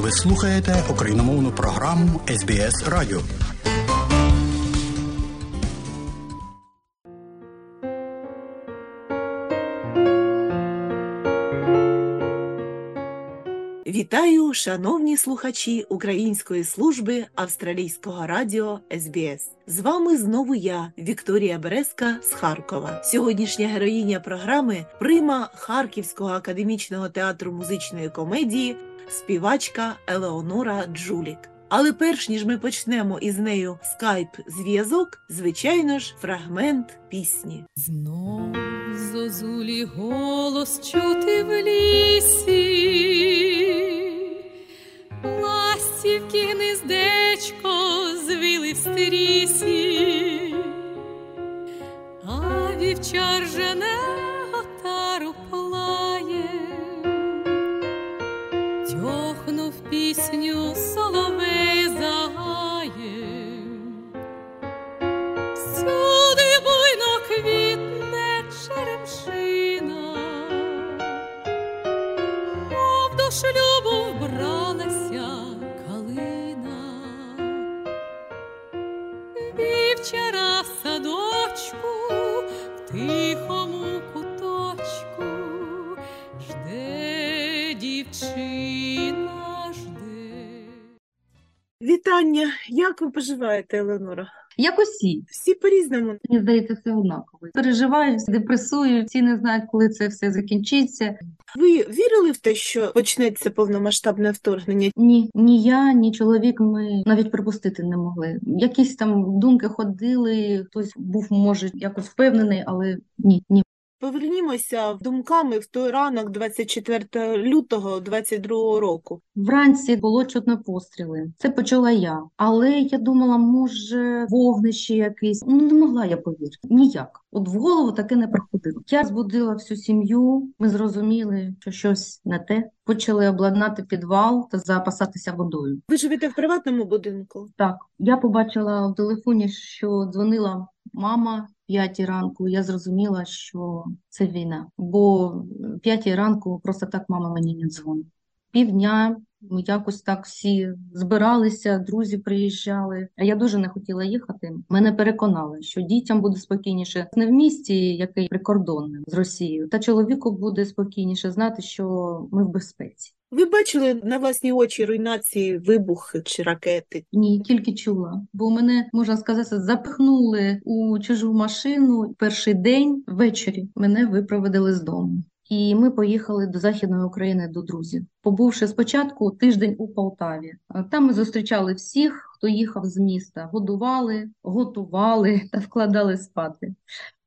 Ви слухаєте україномовну програму СБС Радіо. Вітаю, шановні слухачі Української служби австралійського радіо СБС. З вами знову я, Вікторія Березка з Харкова. Сьогоднішня героїня програми прима Харківського академічного театру музичної комедії, співачка Елеонора Джулік. Але перш ніж ми почнемо із нею скайп-зв'язок, звичайно ж, фрагмент пісні. Знов зозулі голос чути в лісі, ластівки гнездечко звили в стрісі, а вівчар жене пісню соловей загає. Всюди буйно квітне черемшина, мов до шлюбу вбралася калина, вівчара в садочку, в Вітання! Як ви поживаєте, Елеонора? Як усі, Всі по-різному. мені здається, це однаково. Переживають, депресують, всі не знають, коли це все закінчиться. Ви вірили в те, що почнеться повномасштабне вторгнення? Ні, ні я, ні чоловік ми навіть припустити не могли. Якісь там думки ходили, хтось був, може, якось впевнений, але ні, ні. Повернімося думками в той ранок 24 лютого 22 року. Вранці було чутно постріли. Це почала я. Але я думала, може, вогнище якесь. Ну, не могла я повірити. Ніяк. От в голову таке не приходило. Я збудила всю сім'ю. Ми зрозуміли, що щось не те. Почали обладнати підвал та запасатися водою. Ви живете в приватному будинку? Так, я побачила в телефоні, що дзвонила мама п'ятій ранку. Я зрозуміла, що це війна. Бо п'ятій ранку просто так мама мені не дзвонить. Півдня ми якось так всі збиралися, друзі приїжджали. А я дуже не хотіла їхати. Мене переконали, що дітям буде спокійніше не в місті, який прикордонне з Росією, та чоловіку буде спокійніше знати, що ми в безпеці. Ви бачили на власні очі руйнації, вибухи чи ракети? Ні, тільки чула. Бо мене, можна сказати, запихнули у чужу машину перший день ввечері. Мене випроводили з дому. І ми поїхали до Західної України до друзів, побувши спочатку тиждень у Полтаві. Там ми зустрічали всіх, хто їхав з міста, годували, готували та вкладали спати.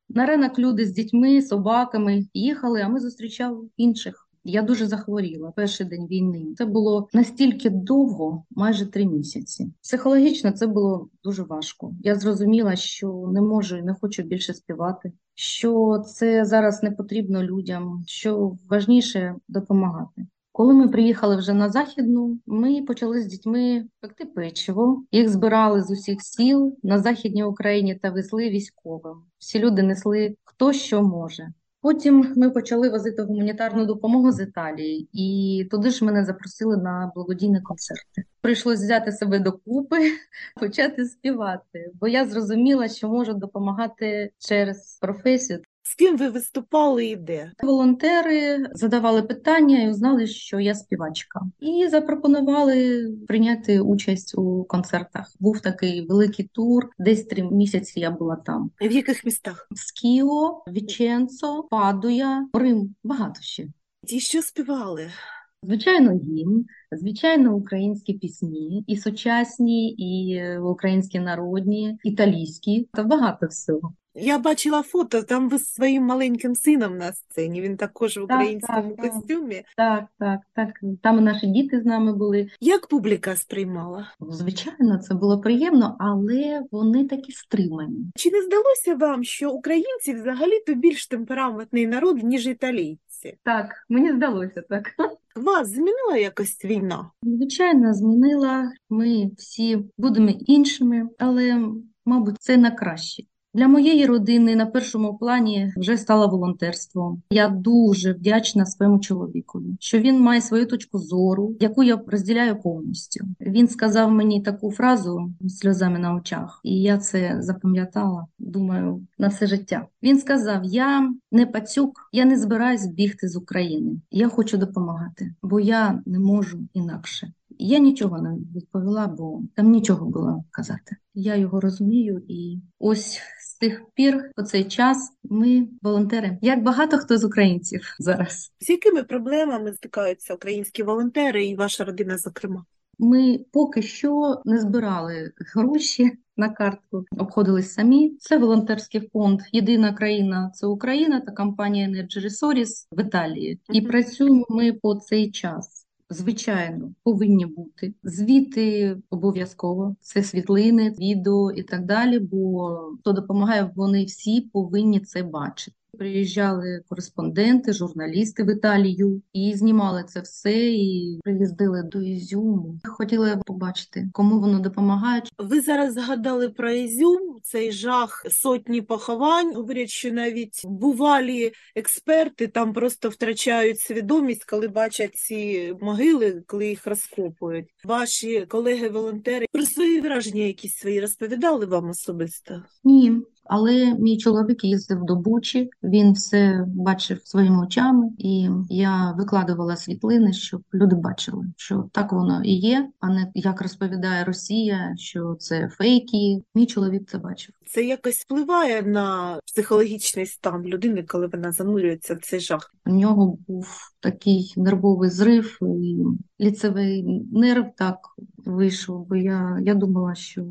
На ринок люди з дітьми, собаками їхали, а ми зустрічали інших. Я дуже захворіла перший день війни. Це було настільки довго, майже три місяці. Психологічно це було дуже важко. Я зрозуміла, що не можу і не хочу більше співати, що це зараз не потрібно людям, що важніше допомагати. Коли ми приїхали вже на західну, ми почали з дітьми пекти печиво. Їх збирали з усіх сіл на західній Україні та везли військовим. Всі люди несли хто що може. Потім ми почали возити гуманітарну допомогу з Італії, і туди ж мене запросили на благодійні концерти. Прийшлось взяти себе докупи, почати співати, бо я зрозуміла, що можу допомагати через професію. З ким ви виступали і де? Волонтери задавали питання і узнали, що я співачка, і запропонували прийняти участь у концертах. Був такий великий тур, десь три місяці я була там. В яких містах? Скіо, Віченцо, Падуя, Рим, багато ще. І що співали? Звичайно, гімн, звичайно, українські пісні, і сучасні, і українські народні, італійські, та багато всього. Я бачила фото, там ви з своїм маленьким сином на сцені. Він також в українському так, так. костюмі. Так, так, так. Там наші діти з нами були. Як публіка сприймала? Звичайно, це було приємно, але вони такі стримані. Чи не здалося вам, що українці взагалі-то більш темпераментний народ, ніж італійці? Так, мені здалося так. Вас змінила якось війна? Звичайно, змінила. Ми всі будемо іншими, але, мабуть, це на краще. Для моєї родини на першому плані вже стало волонтерство. Я дуже вдячна своєму чоловікові, що він має свою точку зору, яку я розділяю повністю. Він сказав мені таку фразу сльозами на очах, і я це запам'ятала. Думаю, на все життя. Він сказав: Я не пацюк, я не збираюсь бігти з України. Я хочу допомагати, бо я не можу інакше. Я нічого не відповіла, бо там нічого було казати. Я його розумію, і ось тих пір, по цей час, ми волонтери, як багато хто з українців зараз. З якими проблемами стикаються українські волонтери і ваша родина, зокрема? Ми поки що не збирали гроші на картку, обходились самі. Це волонтерський фонд Єдина країна це Україна та компанія Energy Resources в Італії. І працюємо ми по цей час. Звичайно, повинні бути звіти обов'язково. Це світлини, відео і так далі. Бо хто допомагає, вони всі повинні це бачити. Приїжджали кореспонденти, журналісти в Італію і знімали це все. І приїздили до Ізюму. Хотіли побачити, кому воно допомагає. Ви зараз згадали про Ізюм, цей жах сотні поховань. Говорять, що навіть бувалі експерти там просто втрачають свідомість, коли бачать ці могили, коли їх розкопують. Ваші колеги-волонтери про свої враження якісь свої розповідали вам особисто? Ні. Але мій чоловік їздив до Бучі, він все бачив своїми очами, і я викладувала світлини, щоб люди бачили, що так воно і є, а не як розповідає Росія, що це фейки. Мій чоловік це бачив. Це якось впливає на психологічний стан людини, коли вона занурюється в цей жах. У нього був такий нервовий зрив, і ліцевий нерв так вийшов. Бо я, я думала, що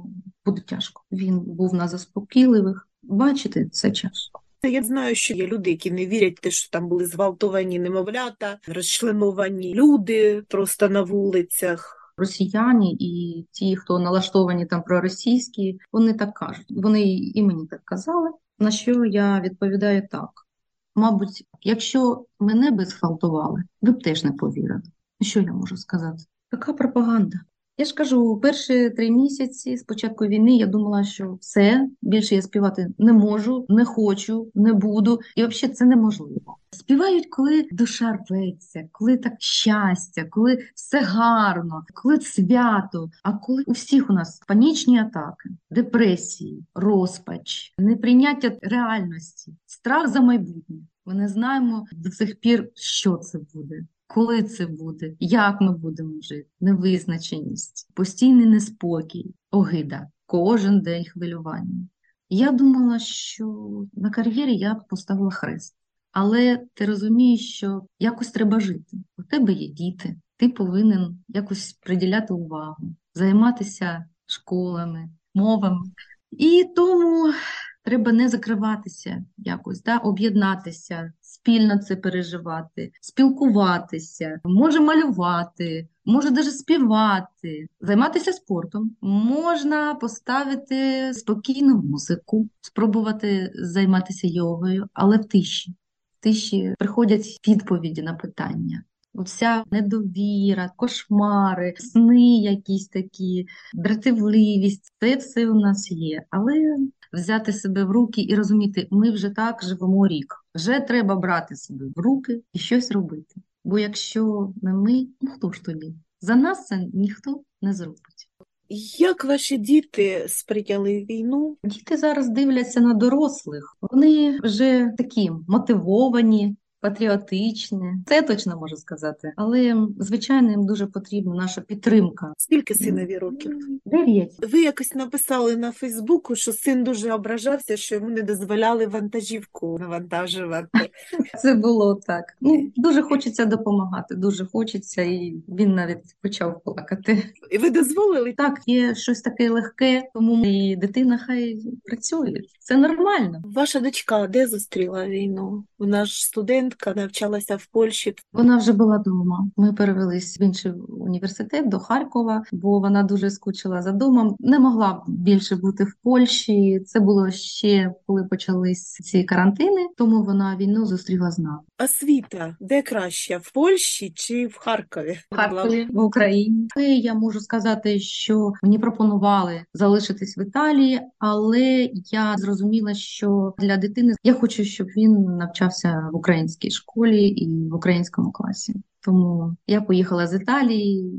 буде тяжко. Він був на заспокійливих. Бачити це тяжко. Я знаю, що є люди, які не вірять те, що там були зґвалтовані немовлята, розчленовані люди просто на вулицях. Росіяни і ті, хто налаштовані там проросійські, вони так кажуть. Вони і мені так казали. На що я відповідаю так: мабуть, якщо мене би зґвалтували, ви б теж не повірили. Що я можу сказати? Така пропаганда. Я ж кажу, перші три місяці з початку війни я думала, що все, більше я співати не можу, не хочу, не буду, і взагалі це неможливо. Співають, коли душа рветься, коли так щастя, коли все гарно, коли свято. А коли у всіх у нас панічні атаки, депресії, розпач, неприйняття реальності, страх за майбутнє. Ми не знаємо до сих пір, що це буде. Коли це буде, як ми будемо жити, невизначеність, постійний неспокій, огида, кожен день хвилювання. Я думала, що на кар'єрі я поставила хрест. Але ти розумієш, що якось треба жити. У тебе є діти, ти повинен якось приділяти увагу, займатися школами, мовами. І тому треба не закриватися якось, да, об'єднатися, спільно це переживати, спілкуватися, може малювати, може даже співати, займатися спортом. Можна поставити спокійну музику, спробувати займатися йогою, але в тиші. В тиші приходять відповіді на питання. Вся недовіра, кошмари, сни якісь такі, дратівливість, це все у нас є. Але взяти себе в руки і розуміти, ми вже так живемо рік. Вже треба брати себе в руки і щось робити. Бо якщо не ми, ну хто ж тоді? За нас це ніхто не зробить. Як ваші діти сприйняли війну? Діти зараз дивляться на дорослих. Вони вже такі мотивовані, патріотичні. Це я точно можу сказати. Але звичайно, їм дуже потрібна наша підтримка. Скільки синові років? Дев'ять. Ви якось написали на Фейсбуку, що син дуже ображався, що йому не дозволяли вантажівку навантажувати. Це було так. Ну дуже хочеться допомагати. Дуже хочеться, і він навіть почав плакати. І ви дозволили? Так, є щось таке легке, тому і дитина хай працює. Це нормально. Ваша дочка де зустріла війну? Вона ж студентка. Студентка, навчалася в Польщі. Вона вже була вдома. Ми перевелись в інший університет до Харкова, бо вона дуже скучила за домом. Не могла більше бути в Польщі. Це було ще коли почались ці карантини, тому вона війну зустріла з нами. Освіта де краще в Польщі чи в Харкові? В Харкові в Україні. Я можу сказати, що мені пропонували залишитись в Італії, але я зрозуміла, що для дитини я хочу, щоб він навчався в українській школі і в українському класі. Тому я поїхала з Італії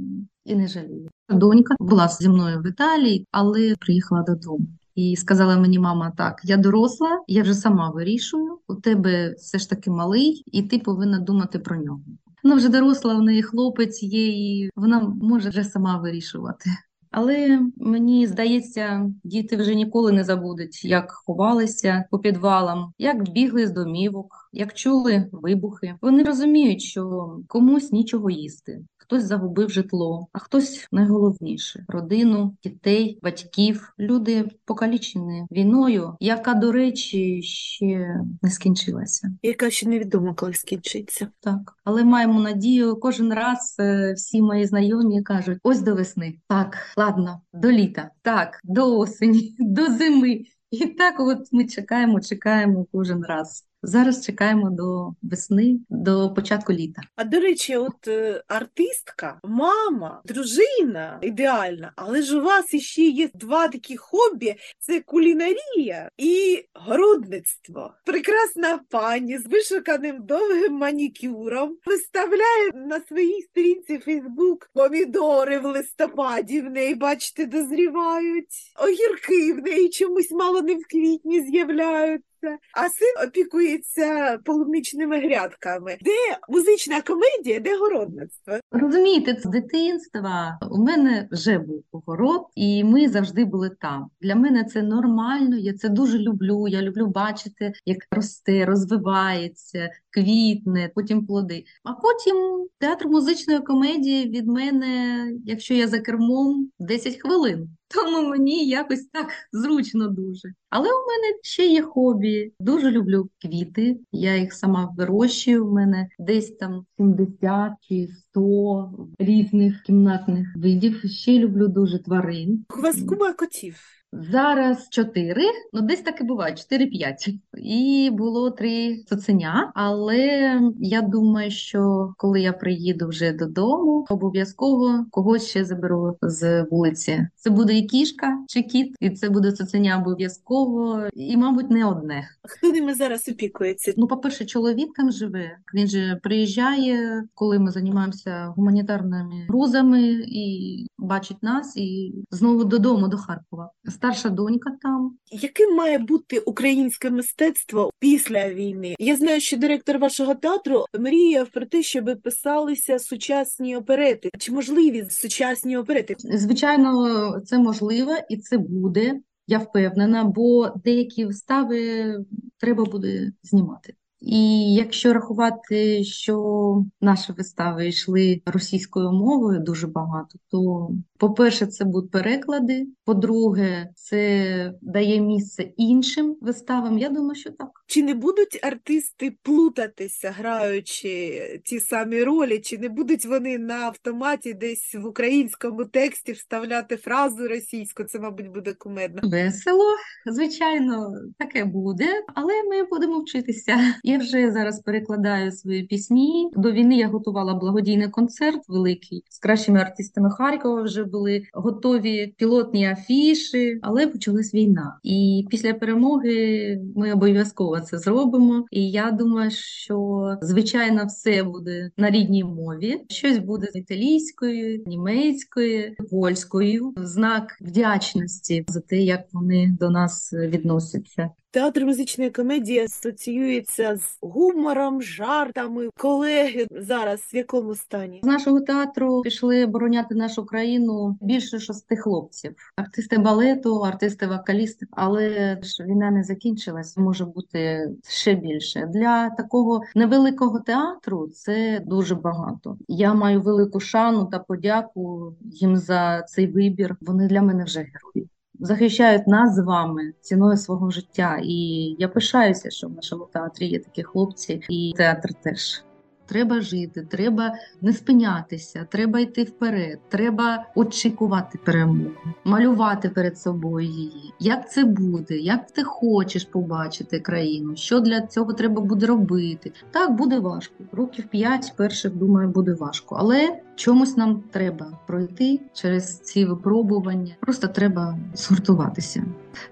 і не жалію. Донька була зі мною в Італії, але приїхала додому. І сказала мені мама, так, я доросла, я вже сама вирішую, у тебе все ж таки малий, і ти повинна думати про нього. Вона вже доросла, в неї хлопець є, і вона може вже сама вирішувати. Але мені здається, діти вже ніколи не забудуть, як ховалися по підвалам, як бігли з домівок, як чули вибухи. Вони розуміють, що комусь нічого їсти. Хтось загубив житло, а хтось найголовніше родину, дітей, батьків, люди покалічені війною, яка, до речі, ще не скінчилася. Яка ще невідомо, коли скінчиться. Так, але маємо надію, кожен раз е, всі мої знайомі кажуть: ось до весни. Так, ладно, до літа, так, до осені, до зими. І так, от ми чекаємо, чекаємо кожен раз. Зараз чекаємо до весни, до початку літа. А до речі, от е, артистка, мама, дружина ідеальна, але ж у вас іще є два такі хобі: це кулінарія і городництво. Прекрасна пані з вишуканим довгим манікюром виставляє на своїй сторінці Фейсбук помідори в листопаді в неї, бачите, дозрівають, огірки в неї чомусь мало не в квітні з'являються. А син опікується полуничними грядками. Де музична комедія, де городництво? Розумієте, з дитинства у мене вже був город, і ми завжди були там. Для мене це нормально. Я це дуже люблю. Я люблю бачити, як росте, розвивається, квітне, потім плоди. А потім театр музичної комедії від мене, якщо я за кермом, 10 хвилин. Тому мені якось так зручно дуже. Але у мене ще є хобі. Дуже люблю квіти. Я їх сама вирощую. У мене десь там 70 чи 100 різних кімнатних видів. Ще люблю дуже тварин. У вас кума котів. Зараз чотири, ну десь так і буває, чотири-п'ять. І було три цуценя. Але я думаю, що коли я приїду вже додому, обов'язково когось ще заберу з вулиці. Це буде і кішка, чи кіт, і це буде цуценя обов'язково, і, мабуть, не одне. Хто ними зараз опікується? Ну, по-перше, чоловік там живе. Він же приїжджає, коли ми займаємося гуманітарними грузами, і бачить нас, і знову додому, до Харкова. Старша донька там. Яким має бути українське мистецтво після війни? Я знаю, що директор вашого театру мріяв про те, щоб писалися сучасні оперети. Чи можливі сучасні оперети? Звичайно, це можливо і це буде. Я впевнена, бо деякі вистави треба буде знімати. І якщо рахувати, що наші вистави йшли російською мовою дуже багато, то по-перше, це будуть переклади. По-друге, це дає місце іншим виставам. Я думаю, що так. Чи не будуть артисти плутатися, граючи ті самі ролі, чи не будуть вони на автоматі десь в українському тексті вставляти фразу російську? Це, мабуть, буде кумедно. Весело, звичайно, таке буде, але ми будемо вчитися. Я вже зараз перекладаю свої пісні. До війни я готувала благодійний концерт великий з кращими артистами Харкова. Вже були готові пілотні афіші, але почалась війна. І після перемоги ми обов'язково це зробимо. І я думаю, що звичайно все буде на рідній мові. Щось буде з італійською, німецькою, польською. Знак вдячності за те, як вони до нас відносяться. Театр музичної комедії асоціюється з гумором, жартами. Колеги зараз в якому стані? З нашого театру пішли обороняти нашу країну більше шести хлопців, артисти балету, артисти вокалісти. Але ж війна не закінчилась, може бути ще більше. Для такого невеликого театру це дуже багато. Я маю велику шану та подяку їм за цей вибір. Вони для мене вже герої. Захищають нас з вами ціною свого життя. І я пишаюся, що в нашому театрі є такі хлопці, і театр теж. Треба жити, треба не спинятися, треба йти вперед, треба очікувати перемоги, малювати перед собою її. Як це буде? Як ти хочеш побачити країну? Що для цього треба буде робити? Так буде важко. Років п'ять перших, думаю, буде важко. Але чомусь нам треба пройти через ці випробування. Просто треба згуртуватися.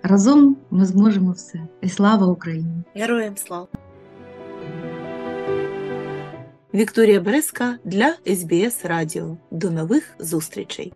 Разом ми зможемо все. І слава Україні! Героям слава! Вікторія Бреска для СБС Радіо. До нових зустрічей!